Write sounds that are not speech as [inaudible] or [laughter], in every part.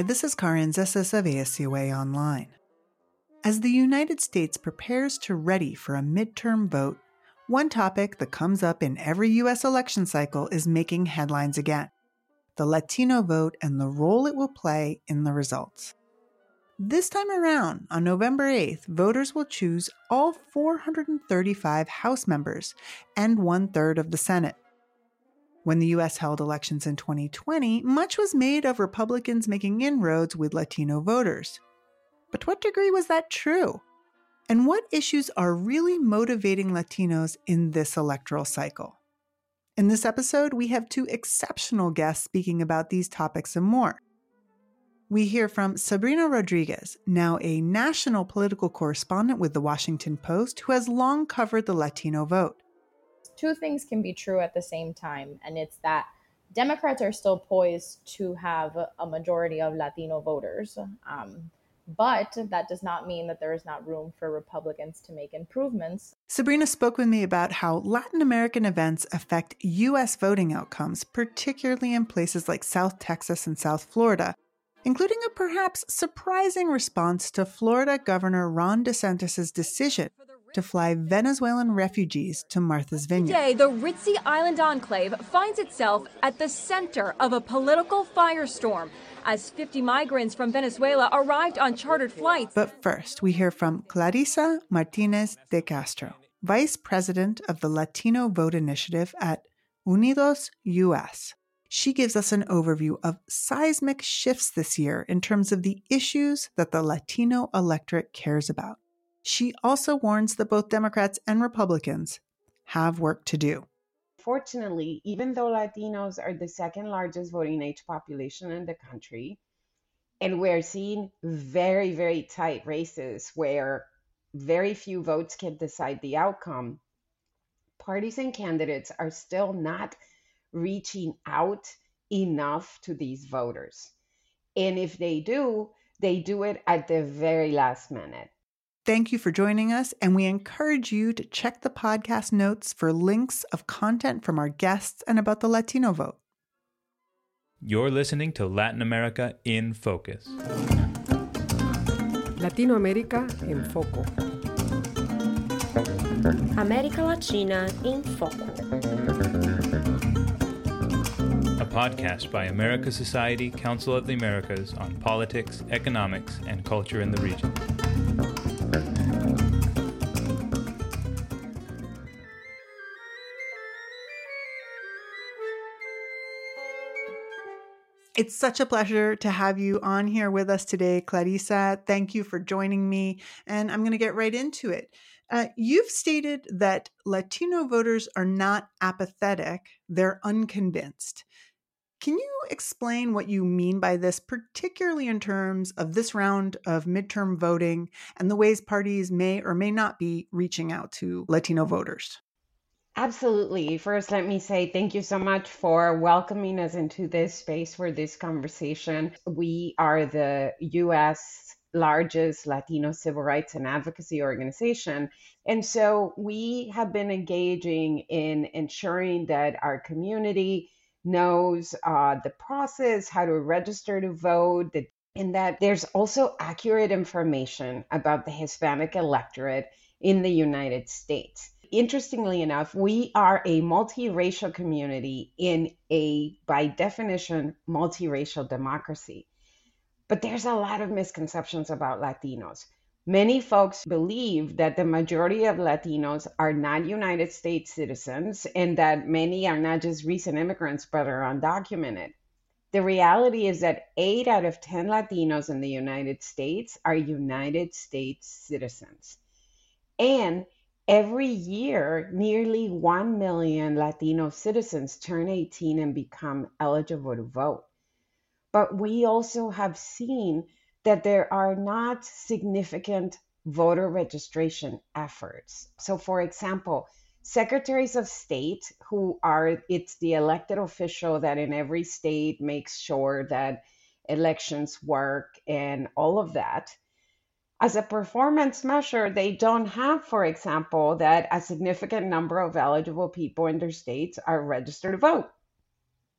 Hi, this is Carin Zissis of ASCOA Online. As the United States prepares to ready for a midterm vote, one topic that comes up in every U.S. election cycle is making headlines again the Latino vote and the role it will play in the results. This time around, on November 8th, voters will choose all 435 House members and one third of the Senate. When the U.S. held elections in 2020, much was made of Republicans making inroads with Latino voters. But to what degree was that true? And what issues are really motivating Latinos in this electoral cycle? In this episode, we have two exceptional guests speaking about these topics and more. We hear from Sabrina Rodriguez, now a national political correspondent with the Washington Post, who has long covered the Latino vote two things can be true at the same time, and it's that Democrats are still poised to have a majority of Latino voters. Um, but that does not mean that there is not room for Republicans to make improvements. Sabrina spoke with me about how Latin American events affect U.S. voting outcomes, particularly in places like South Texas and South Florida, including a perhaps surprising response to Florida Governor Ron DeSantis' decision to fly Venezuelan refugees to Martha's Vineyard. Today, the ritzy island enclave finds itself at the center of a political firestorm as 50 migrants from Venezuela arrived on chartered flights. But first, we hear from Clarissa Martinez de Castro, Vice President of the Latino Vote Initiative at Unidos US. She gives us an overview of seismic shifts this year in terms of the issues that the Latino electorate cares about. She also warns that both Democrats and Republicans have work to do. Fortunately, even though Latinos are the second largest voting age population in the country, and we're seeing very, very tight races where very few votes can decide the outcome, parties and candidates are still not reaching out enough to these voters. And if they do, they do it at the very last minute. Thank you for joining us, and we encourage you to check the podcast notes for links of content from our guests and about the Latino vote. You're listening to Latin America in Focus. Latino America en Foco. América Latina em Foco. A podcast by America Society, Council of the Americas on politics, economics, and culture in the region. It's such a pleasure to have you on here with us today, Clarissa. Thank you for joining me. And I'm going to get right into it. Uh, you've stated that Latino voters are not apathetic, they're unconvinced. Can you explain what you mean by this, particularly in terms of this round of midterm voting and the ways parties may or may not be reaching out to Latino voters? Absolutely. First, let me say thank you so much for welcoming us into this space for this conversation. We are the US largest Latino civil rights and advocacy organization. And so we have been engaging in ensuring that our community knows uh, the process, how to register to vote, the, and that there's also accurate information about the Hispanic electorate in the United States. Interestingly enough, we are a multiracial community in a, by definition, multiracial democracy. But there's a lot of misconceptions about Latinos. Many folks believe that the majority of Latinos are not United States citizens and that many are not just recent immigrants but are undocumented. The reality is that eight out of 10 Latinos in the United States are United States citizens. And every year, nearly 1 million Latino citizens turn 18 and become eligible to vote. But we also have seen that there are not significant voter registration efforts. So, for example, secretaries of state, who are it's the elected official that in every state makes sure that elections work and all of that. As a performance measure, they don't have, for example, that a significant number of eligible people in their states are registered to vote.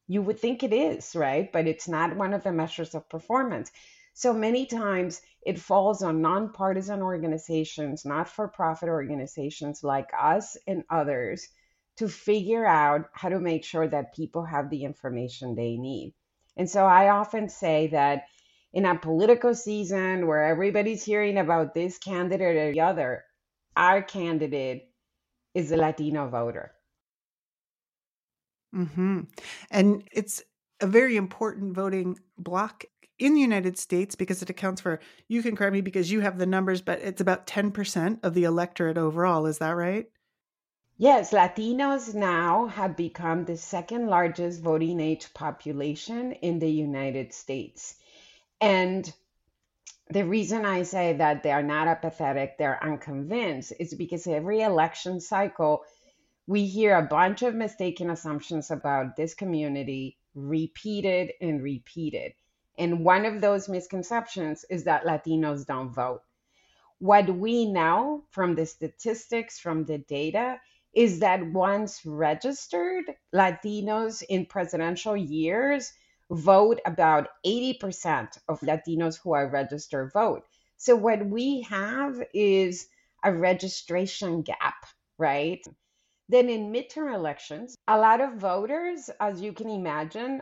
You would think it is, right? But it's not one of the measures of performance. So many times it falls on nonpartisan organizations, not for profit organizations like us and others to figure out how to make sure that people have the information they need. And so I often say that in a political season where everybody's hearing about this candidate or the other, our candidate is a Latino voter. Mm-hmm. And it's a very important voting block in the United States because it accounts for, you can correct me because you have the numbers, but it's about 10% of the electorate overall. Is that right? Yes, Latinos now have become the second largest voting age population in the United States. And the reason I say that they are not apathetic, they're unconvinced, is because every election cycle, we hear a bunch of mistaken assumptions about this community repeated and repeated. And one of those misconceptions is that Latinos don't vote. What we know from the statistics, from the data, is that once registered, Latinos in presidential years vote about 80% of mm-hmm. Latinos who are registered vote. So what we have is a registration gap, right? Then in midterm elections, a lot of voters, as you can imagine,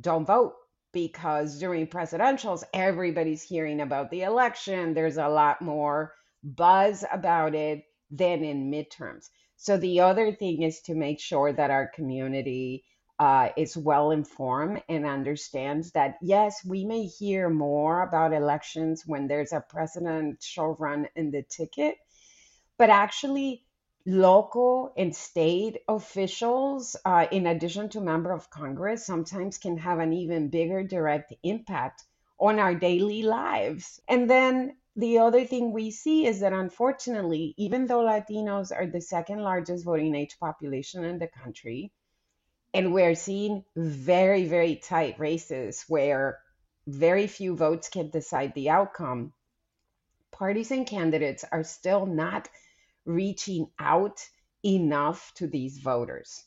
don't vote because during presidentials, everybody's hearing about the election. There's a lot more buzz about it than in midterms. So the other thing is to make sure that our community uh, is well informed and understands that yes, we may hear more about elections when there's a presidential run in the ticket, but actually local and state officials, uh, in addition to member of Congress, sometimes can have an even bigger direct impact on our daily lives. And then the other thing we see is that unfortunately, even though Latinos are the second largest voting age population in the country, and we're seeing very, very tight races where very few votes can decide the outcome, parties and candidates are still not reaching out enough to these voters.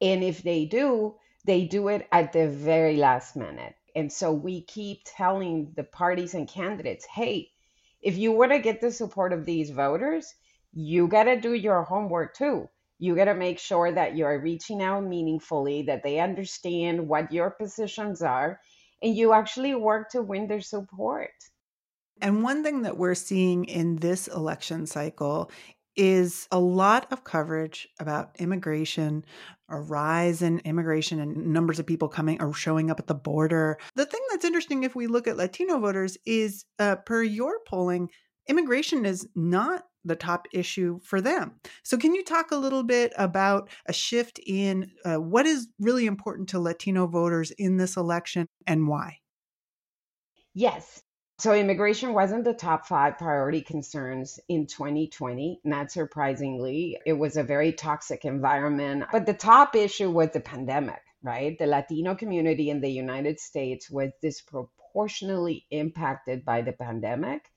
And if they do, they do it at the very last minute. And so we keep telling the parties and candidates hey, if you want to get the support of these voters, you got to do your homework too. You got to make sure that you're reaching out meaningfully, that they understand what your positions are, and you actually work to win their support. And one thing that we're seeing in this election cycle is a lot of coverage about immigration, a rise in immigration and numbers of people coming or showing up at the border. The thing that's interesting if we look at Latino voters is, uh, per your polling, immigration is not the top issue for them. So, can you talk a little bit about a shift in uh, what is really important to Latino voters in this election and why? Yes. So, immigration wasn't the top five priority concerns in 2020. Not surprisingly, it was a very toxic environment. But the top issue was the pandemic, right? The Latino community in the United States was disproportionately impacted by the pandemic.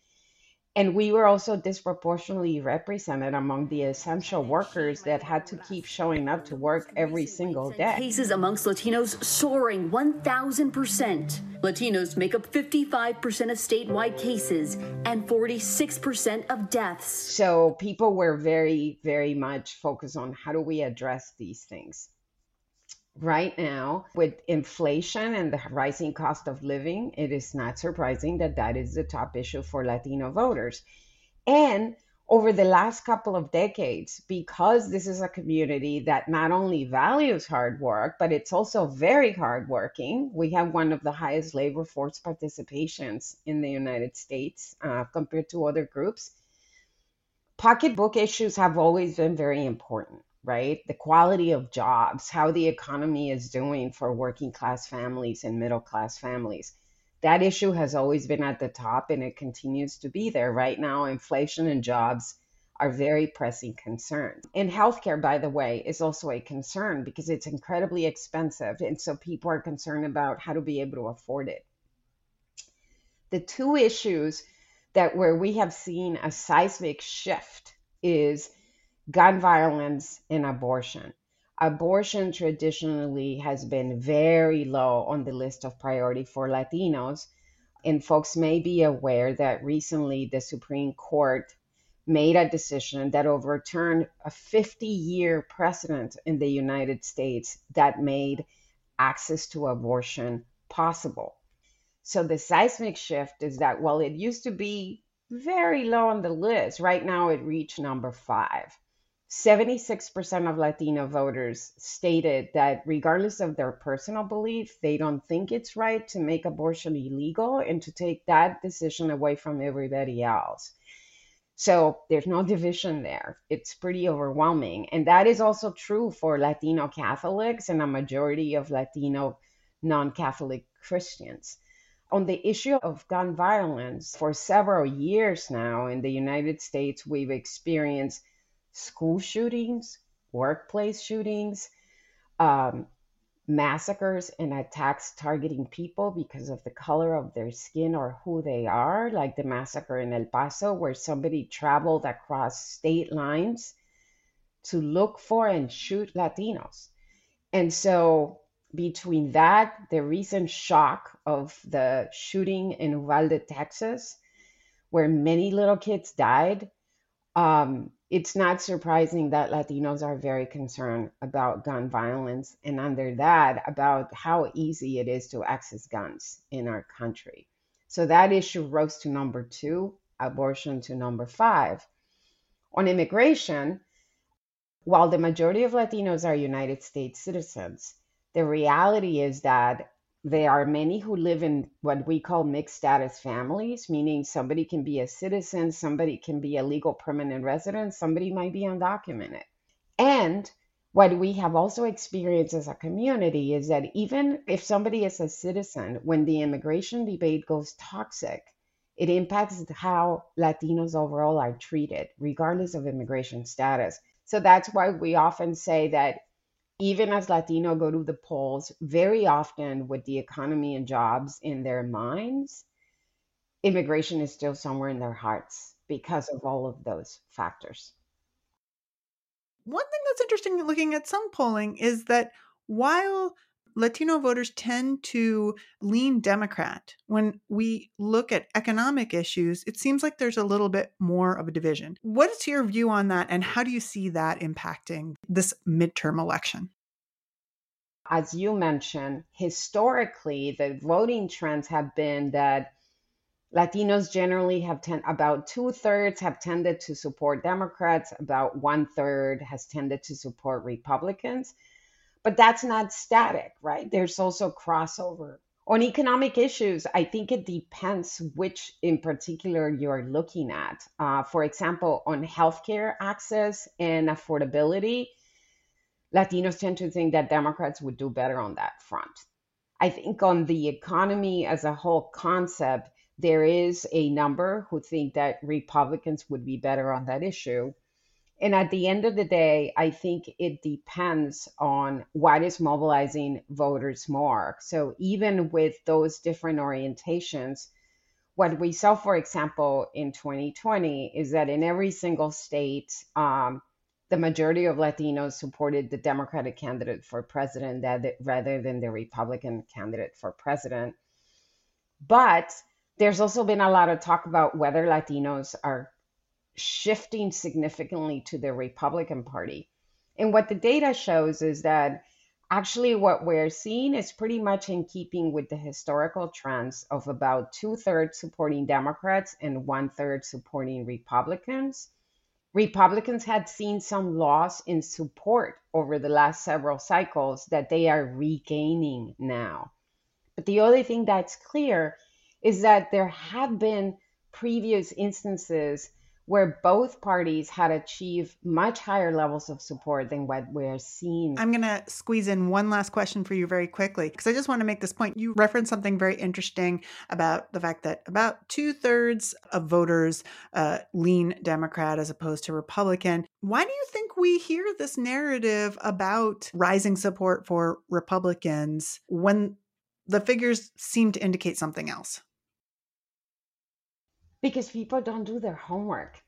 And we were also disproportionately represented among the essential workers that had to keep showing up to work every single day. Cases amongst Latinos soaring 1,000%. Latinos make up 55% of statewide cases and 46% of deaths. So people were very, very much focused on how do we address these things right now with inflation and the rising cost of living it is not surprising that that is the top issue for latino voters. And over the last couple of decades because this is a community that not only values hard work but it's also very hardworking we have one of the highest labor force participations in the united states uh, compared to other groups. Pocketbook issues have always been very important right? The quality of jobs, how the economy is doing for working class families and middle class families. That issue has always been at the top and it continues to be there. Right now, inflation and jobs are very pressing concerns. And healthcare, by the way, is also a concern because it's incredibly expensive. And so people are concerned about how to be able to afford it. The two issues that where we have seen a seismic shift is gun violence and abortion. abortion traditionally has been very low on the list of priority for Latinos. And folks may be aware that recently the Supreme Court made a decision that overturned a 50 year precedent in the United States that made access to abortion possible. So the seismic shift is that while it used to be very low on the list, right now it reached number five. 76% of Latino voters stated that, regardless of their personal belief, they don't think it's right to make abortion illegal and to take that decision away from everybody else. So there's no division there. It's pretty overwhelming. And that is also true for Latino Catholics and a majority of Latino non Catholic Christians. On the issue of gun violence, for several years now in the United States, we've experienced school shootings, workplace shootings, um, massacres and attacks targeting people because of the color of their skin or who they are, like the massacre in El Paso, where somebody traveled across state lines to look for and shoot Latinos. And so, between that, the recent shock of the shooting in Uvalde, Texas, where many little kids died, um, it's not surprising that Latinos are very concerned about gun violence, and under that, about how easy it is to access guns in our country. So that issue rose to number two, abortion to number five. On immigration, while the majority of Latinos are United States citizens, the reality is that there are many who live in what we call mixed status families, meaning somebody can be a citizen, somebody can be a legal permanent resident, somebody might be undocumented. And what we have also experienced as a community is that even if somebody is a citizen, when the immigration debate goes toxic, it impacts how Latinos overall are treated, regardless of immigration status. So that's why we often say that even as Latino go to the polls, very often with the economy and jobs in their minds, immigration is still somewhere in their hearts because of all of those factors. One thing that's interesting looking at some polling is that while Latino voters tend to lean Democrat. When we look at economic issues, it seems like there's a little bit more of a division. What is your view on that, and how do you see that impacting this midterm election? As you mentioned, historically, the voting trends have been that Latinos generally have ten, about two thirds have tended to support Democrats, about one third has tended to support Republicans but that's not static, right? There's also crossover. On economic issues, I think it depends which in particular you're looking at. Uh, for example, on healthcare access and affordability, Latinos tend to think that Democrats would do better on that front. I think on the economy as a whole concept, there is a number who think that Republicans would be better on that issue. And at the end of the day, I think it depends on what is mobilizing voters more. So even with those different orientations, what we saw, for example, in 2020 is that in every single state, um, the majority of Latinos supported the Democratic candidate for president rather than the Republican candidate for president. But there's also been a lot of talk about whether Latinos are shifting significantly to the Republican Party. And what the data shows is that actually what we're seeing is pretty much in keeping with the historical trends of about two thirds supporting Democrats and one third supporting Republicans. Republicans had seen some loss in support over the last several cycles that they are regaining now. But the other thing that's clear is that there have been previous instances where both parties had achieved much higher levels of support than what we're seeing. I'm going to squeeze in one last question for you very quickly because I just want to make this point. You referenced something very interesting about the fact that about two thirds of voters uh, lean Democrat as opposed to Republican. Why do you think we hear this narrative about rising support for Republicans when the figures seem to indicate something else? Because people don't do their homework.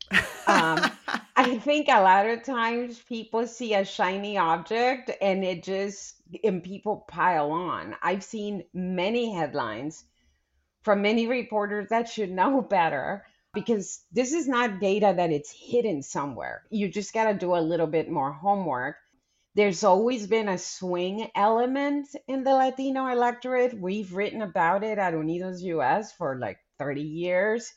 Um, [laughs] I think a lot of times people see a shiny object and it just, and people pile on. I've seen many headlines from many reporters that should know [laughs] better because this is not data that it's hidden somewhere. You just got to do a little bit more homework. There's always been a swing element in the Latino electorate. We've written about it at Unidos US for like 30 years.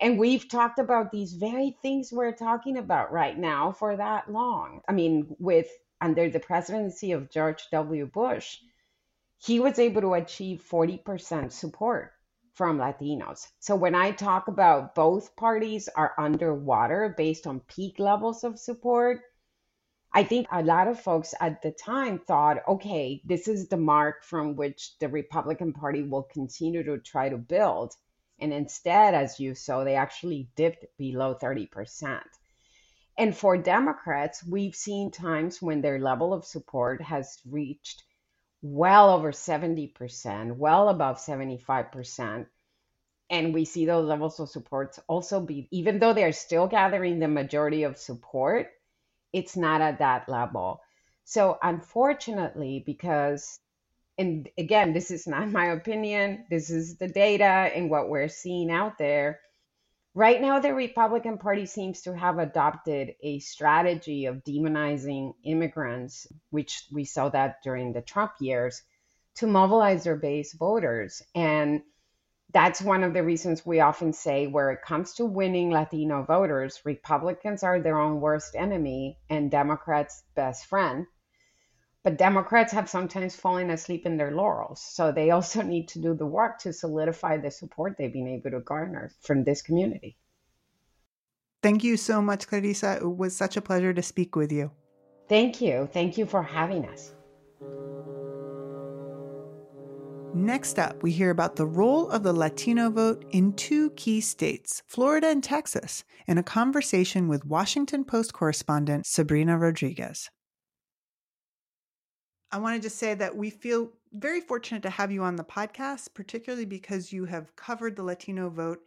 And we've talked about these very things we're talking about right now for that long. I mean, with under the presidency of George W. Bush, he was able to achieve 40% support from Latinos. So when I talk about both parties are underwater based on peak levels of support, I think a lot of folks at the time thought, okay, this is the mark from which the Republican Party will continue to try to build. And instead, as you saw, they actually dipped below 30%. And for Democrats, we've seen times when their level of support has reached well over 70%, well above 75%. And we see those levels of support also be, even though they're still gathering the majority of support, it's not at that level. So, unfortunately, because, and again, this is not my opinion, this is the data and what we're seeing out there Right now, the Republican Party seems to have adopted a strategy of demonizing immigrants, which we saw that during the Trump years, to mobilize their base voters. And that's one of the reasons we often say where it comes to winning Latino voters, Republicans are their own worst enemy and Democrats' best friend. But Democrats have sometimes fallen asleep in their laurels. So they also [laughs] need to do the work to solidify the support they've been able to garner from this community. Thank you so much, Clarissa. It was such a pleasure to speak with you. Thank you. Thank you for having us. Next up, we hear about the role of the Latino vote in two key states, Florida and Texas, in a conversation with Washington Post correspondent Sabrina Rodriguez. I want to just say that we feel very fortunate to have you on the podcast, particularly because you have covered the Latino vote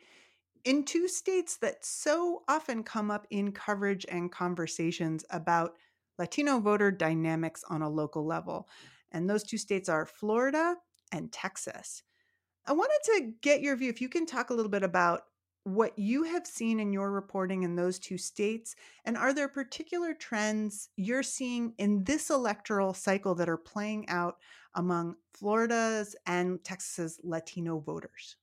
in two states that so often come up in coverage and conversations about Latino voter dynamics on a local level. And those two states are Florida and Texas. I wanted to get your view, if you can talk a little bit about what you have seen in your reporting in those two states? And are there particular trends you're seeing in this electoral cycle that are playing out among Florida's and Texas's Latino voters?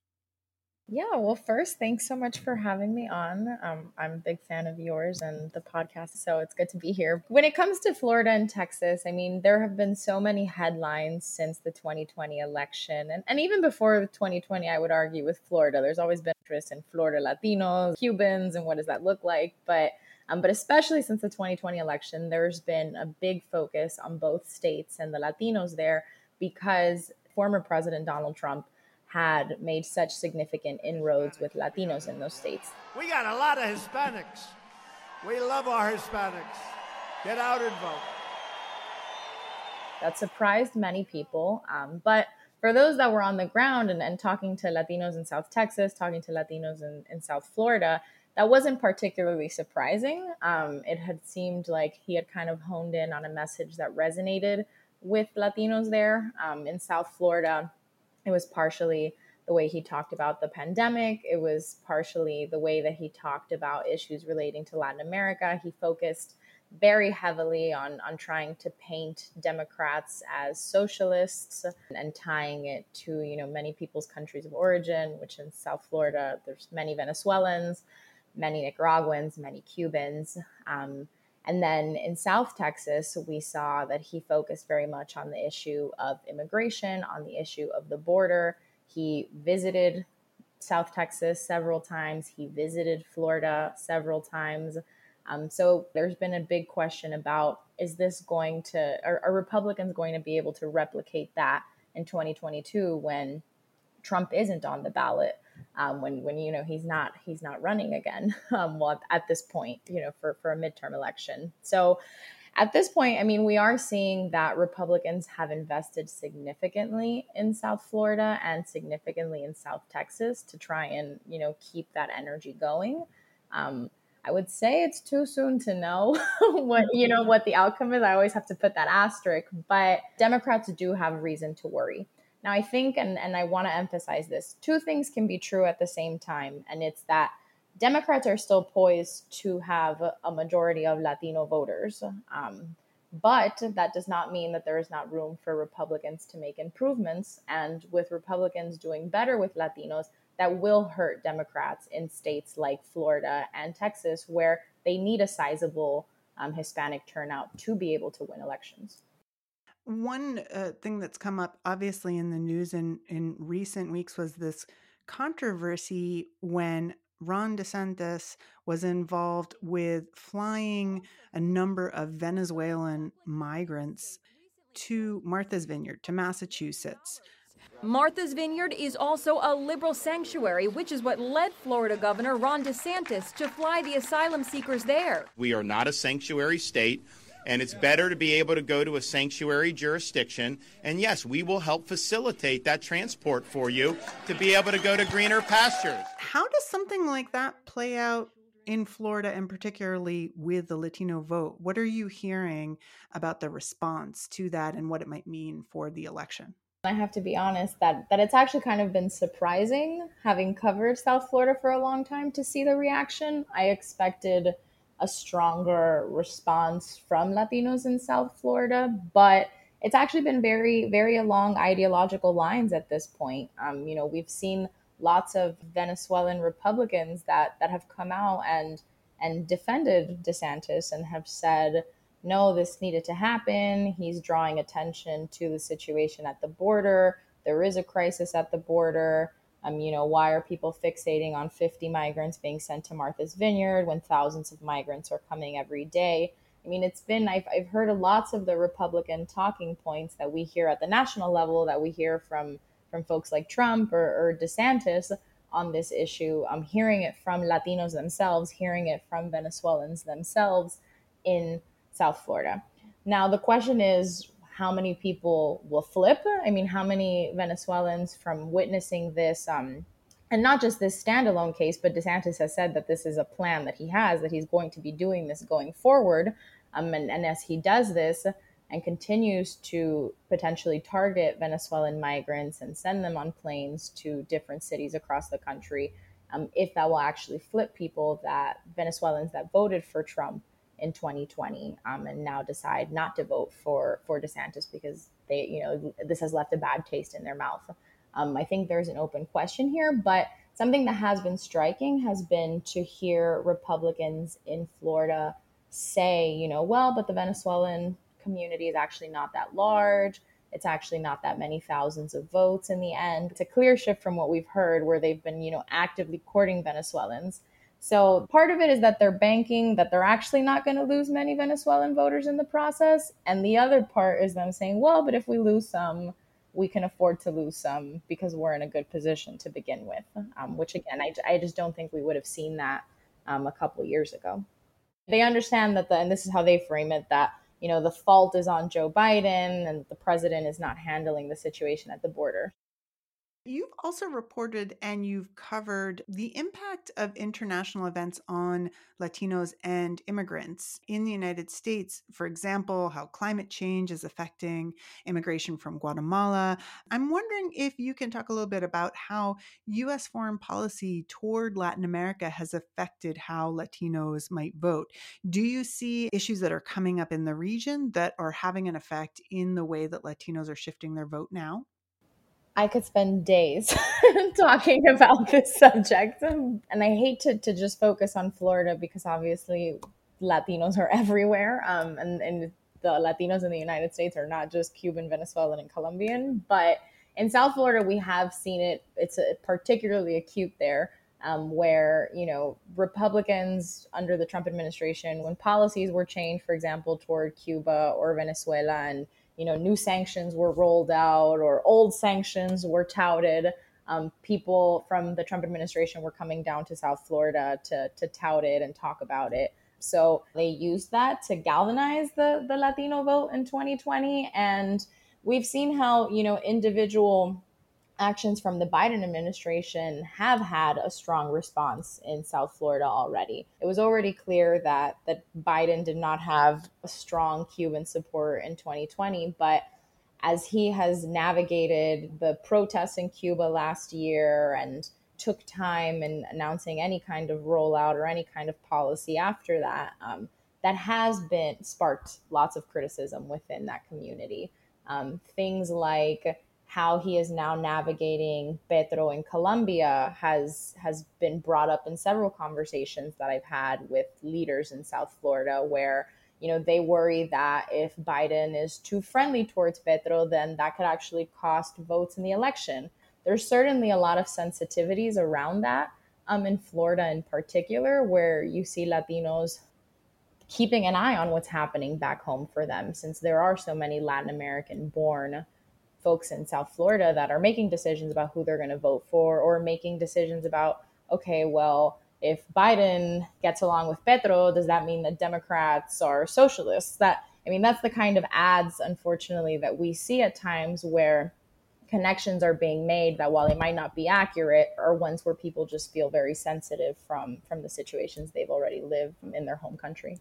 Yeah, well, first, thanks so much for having me on. Um, I'm a big fan of yours and the podcast, so it's good to be here. When it comes to Florida and Texas, I mean, there have been so many headlines since the 2020 election, and, and even before 2020, I would argue with Florida. There's always been interest in Florida Latinos, Cubans, and what does that look like? But um, but especially since the 2020 election, there's been a big focus on both states and the Latinos there because former President Donald Trump had made such significant inroads with Latinos in those states. We got a lot of Hispanics. We love our Hispanics. Get out and vote. That surprised many people. Um, but for those that were on the ground and, and, talking to Latinos in South Texas, talking to Latinos in, in South Florida, that wasn't particularly surprising. Um, it had seemed like he had kind of honed in on a message that resonated with Latinos there. Um, in South Florida, it was partially the way he talked about the pandemic. It was partially the way that he talked about issues relating to Latin America. He focused very heavily on, on trying to paint Democrats as socialists and tying it to, you know, many people's countries of origin, which in South Florida, there's many Venezuelans, many Nicaraguans, many Cubans. Um, and then in South Texas, we saw that he focused very much on the issue of immigration, on the issue of the border. He visited South Texas several times, he visited Florida several times. Um, so there's been a big question about is this going to, are, are Republicans going to be able to replicate that in 2022 when Trump isn't on the ballot? Um, when when you know he's not he's not running again [laughs] um, well at this point you know for for a midterm election so at this point i mean we are seeing that republicans have invested significantly in south florida and significantly in south texas to try and you know keep that energy going um, I would say it's too soon to know [laughs] what you know what the outcome is. I always have to put that asterisk, but Democrats do have reason to worry. Now, I think, and, and I want to emphasize this, two things can be true at the same time, and it's that Democrats are still poised to have a majority of Latino voters. Um, but that does not mean that there is not room for Republicans to make improvements. And with Republicans doing better with Latinos, that will hurt Democrats in states like Florida and Texas, where they need a sizable um, Hispanic turnout to be able to win elections. One uh, thing that's come up, obviously, in the news in, in recent weeks was this controversy when Ron DeSantis was involved with flying a number of Venezuelan migrants to Martha's Vineyard, to Massachusetts. Martha's Vineyard is also a liberal sanctuary, which is what led Florida Governor Ron DeSantis to fly the asylum seekers there. We are not a sanctuary state, and it's better to be able to go to a sanctuary jurisdiction. And yes, we will help facilitate that transport for you to be able to go to greener pastures. How does something like that play out in Florida and particularly with the Latino vote? What are you hearing about the response to that and what it might mean for the election? I have to be honest that that it's actually kind of been surprising having covered South Florida for a long time to see the reaction. I expected a stronger response from Latinos in South Florida, but it's actually been very, very along ideological lines at this point. Um, you know, we've seen lots of Venezuelan Republicans that that have come out and and defended DeSantis and have said no, this needed to happen. He's drawing attention to the situation at the border. There is a crisis at the border. Um, you know, why are people fixating on 50 migrants being sent to Martha's Vineyard when thousands of migrants are coming every day? I mean, it's been, I've, I've heard lots of the Republican talking points that we hear at the national level, that we hear from, from folks like Trump or, or DeSantis on this issue. I'm hearing it from Latinos themselves, hearing it from Venezuelans themselves in South Florida. Now, the question is how many people will flip? I mean, how many Venezuelans from witnessing this, um, and not just this standalone case, but DeSantis has said that this is a plan that he has, that he's going to be doing this going forward. Um, and, and as he does this and continues to potentially target Venezuelan migrants and send them on planes to different cities across the country, um, if that will actually flip people that Venezuelans that voted for Trump in 2020 um, and now decide not to vote for for DeSantis because they you know this has left a bad taste in their mouth. Um, I think there's an open question here, but something that has been striking has been to hear Republicans in Florida say, you know, well, but the Venezuelan community is actually not that large. It's actually not that many thousands of votes in the end. It's a clear shift from what we've heard, where they've been, you know, actively courting Venezuelans so part of it is that they're banking that they're actually not going to lose many Venezuelan voters in the process. And the other part is them saying, well, but if we lose some, we can afford to lose some because we're in a good position to begin with. Um, which again, I, I just don't think we would have seen that um, a couple years ago. They understand that the, and this is how they frame it, that you know the fault is on Joe Biden and the president is not handling the situation at the border. You've also reported and you've covered the impact of international events on Latinos and immigrants in the United States. For example, how climate change is affecting immigration from Guatemala. I'm wondering if you can talk a little bit about how U.S. foreign policy toward Latin America has affected how Latinos might vote. Do you see issues that are coming up in the region that are having an effect in the way that Latinos are shifting their vote now? I could spend days [laughs] talking about this subject. And I hate to, to just focus on Florida because obviously Latinos are [laughs] everywhere. Um, and, and the Latinos in the United States are not just Cuban, Venezuelan, and Colombian. But in South Florida, we have seen it. It's a, particularly acute there. Um, where you know Republicans under the Trump administration, when policies were changed, for example, toward Cuba or Venezuela, and you know, new sanctions were rolled out or old sanctions were touted. Um, people from the Trump administration were coming down to South Florida to, to tout it and talk about it. So they used that to galvanize the, the Latino vote in 2020. And we've seen how, you know, individual actions from the Biden administration have had a strong response in South Florida already. It was already clear that that Biden did not have a strong Cuban support in 2020, but as he has navigated the protests in Cuba last year and took time in announcing any kind of rollout or any kind of policy after that, um, that has been sparked lots of criticism within that community. Um, things like how he is now navigating Petro in Colombia has has been brought up in several conversations that I've had with leaders in South Florida where you know they worry that if Biden is too friendly towards Petro then that could actually cost votes in the election. There's certainly a lot of sensitivities around that um, in Florida in particular where you see Latinos keeping an eye on what's happening back home for them since there are so many Latin American born folks in South Florida that are making decisions about who they're going to vote for or making decisions about, okay, well, if Biden gets along with Petro, does that mean that Democrats are socialists? That I mean, that's the kind of ads, unfortunately, that we see at times where connections are being made that while they might not be accurate are ones where people just feel very sensitive from from the situations they've already lived in their home country.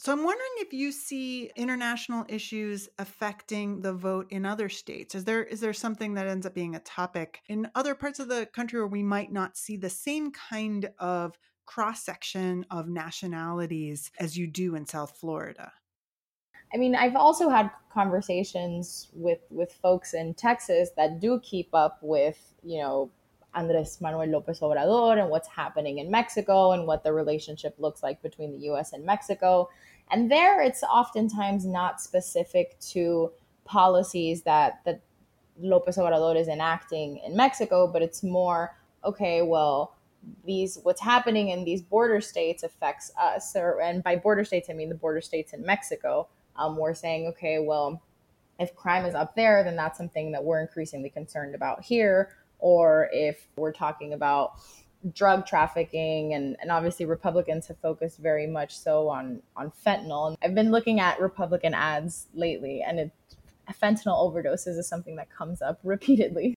So I'm wondering if you see international issues affecting the vote in other states. Is there is there something that ends up being a topic in other parts of the country where we might not see the same kind of cross section of nationalities as you do in South Florida? I mean, I've also had conversations with with folks in Texas that do keep up with, you know, Andres Manuel Lopez Obrador and what's happening in Mexico and what the relationship looks like between the US and Mexico. And there it's oftentimes not specific to policies that that Lopez Obrador is enacting in Mexico, but it's more okay, well, these what's happening in these border states affects us or and by border states I mean the border states in Mexico. Um, we're saying, okay, well, if crime is up there, then that's something that we're increasingly concerned about here. Or if we're talking about drug trafficking and, and obviously republicans have focused very much so on on fentanyl. And i've been looking at republican ads lately and it, fentanyl overdoses is something that comes up [laughs] repeatedly.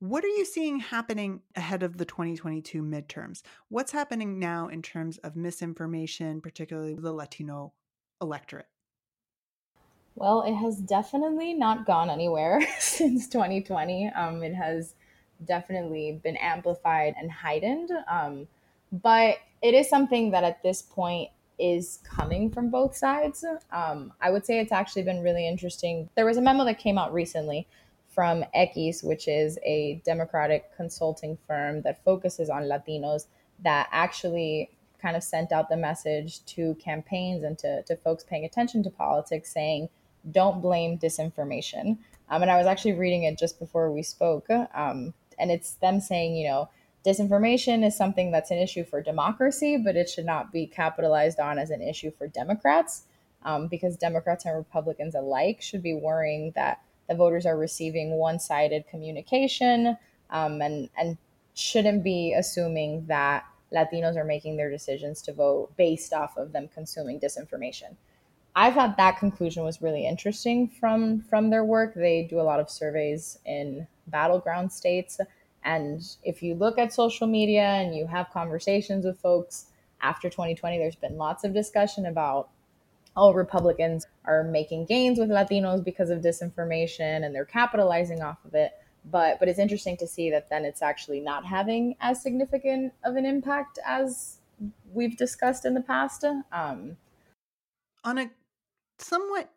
What are you seeing happening ahead of the 2022 midterms? What's happening now in terms of misinformation particularly with the latino electorate well it has definitely not gone anywhere [laughs] since 2020 um, it has definitely been amplified and heightened. Um, but it is something that at this point is coming from both sides. Um, I would say it's actually been really interesting. There was a memo that came out recently from Equis, which is a Democratic consulting firm that focuses on Latinos, that actually kind of sent out the message to campaigns and to, to folks paying attention to politics saying, don't blame disinformation. Um, and I was actually reading it just before we spoke. Um, and it's them saying, you know, disinformation is something that's an issue for democracy, but it should not be capitalized on as an issue for Democrats, um, because Democrats and Republicans alike should be worrying that the voters are receiving one-sided communication, um, and and shouldn't be assuming that Latinos are making their decisions to vote based off of them consuming disinformation. I thought that conclusion was really interesting from from their work. They do a lot of surveys in battleground states, and if you look at social media and you have conversations with folks after 2020, there's been lots of discussion about oh Republicans are making gains with Latinos because of disinformation and they're capitalizing off of it. But but it's interesting to see that then it's actually not having as significant of an impact as we've discussed in the past. Um, on a somewhat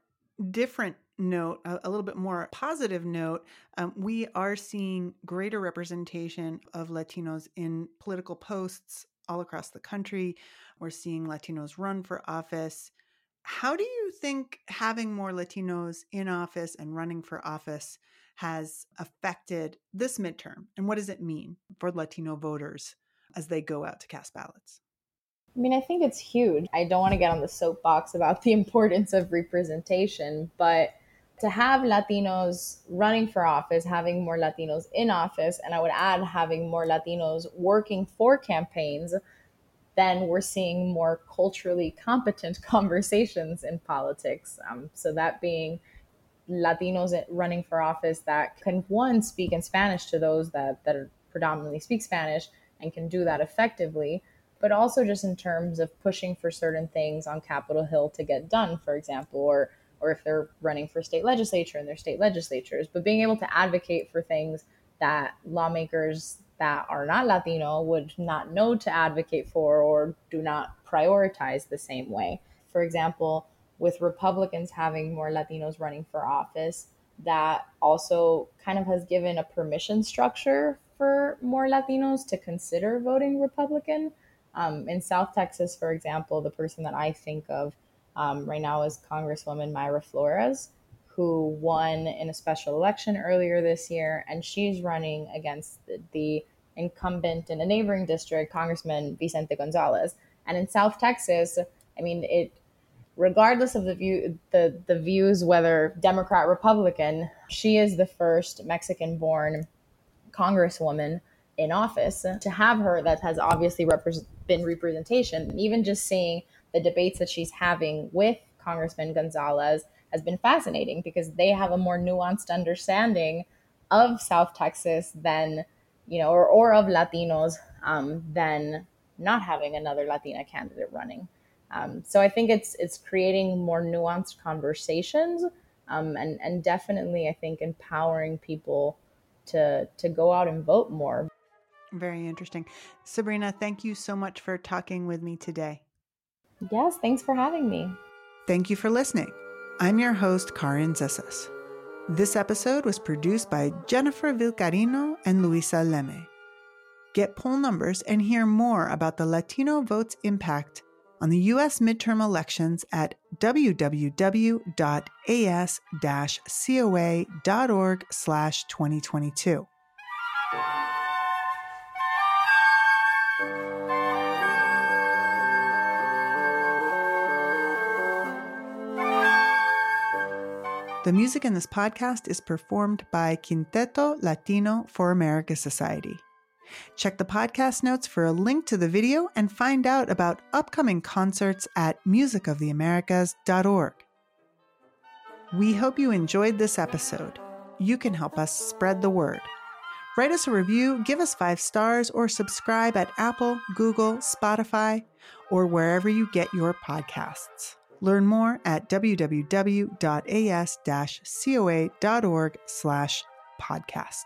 different note, a, little bit more positive note, um, we are seeing greater representation of Latinos in political posts all across the country. We're seeing Latinos run for office. How do you think having more Latinos in office and running for office has affected this midterm? And what does it mean for Latino voters as they go out to cast ballots? I mean, I think it's huge. I don't want to get on the soapbox about the [laughs] importance of representation, but to have Latinos running for office, having more Latinos in office, and I would add having more Latinos working for campaigns, then we're seeing more culturally competent [laughs] conversations in politics. Um, so that being Latinos running for office that can one speak in Spanish to those that that predominantly speak Spanish and can do that effectively, but also just in terms of pushing for certain things on Capitol Hill to get done, for example, or or if they're running for state legislature in their state legislatures, but being able to advocate for things that lawmakers that are not Latino would not know to advocate for or do not prioritize the same way. For example, with Republicans having more Latinos running for office, that also kind of has given a permission structure for more Latinos to consider voting Republican. Um, in South Texas, for example, the person that I think of um, right now is Congresswoman Mayra Flores, who won in a special election earlier this year, and she's running against the, the incumbent in a neighboring district, Congressman Vicente Gonzalez. And in South Texas, I mean, it regardless of the view the the views whether Democrat Republican, she is the first Mexican born congresswoman in office. To have her that has obviously repre- been representation, even just seeing the debates that she's having with Congressman Gonzalez has been fascinating because they have a more nuanced understanding of South Texas than you know, or, or of Latinos um, than not having another Latina candidate running. Um, so I think it's it's creating more nuanced conversations um, and and definitely I think empowering people to to go out and vote more. Very interesting, Sabrina. Thank you so much for talking with me today. Yes, thanks for having me. Thank you for listening. I'm your host, Carin Zissis. This episode was produced by Jennifer Vilcarino and Luisa Leme. Get poll numbers and hear more about the Latino vote's impact on the U.S. midterm elections at www.as-coa.org slash 2022. The music in this podcast is performed by Quinteto Latino for America Society. Check the podcast notes for a link to the video and find out about upcoming concerts at musicoftheamericas.org. We hope you enjoyed this episode. You can help us spread the word. Write us a review, give us five stars, or subscribe at Apple, Google, Spotify, or wherever you get your podcasts. Learn more at www.as-coa.org slash podcast.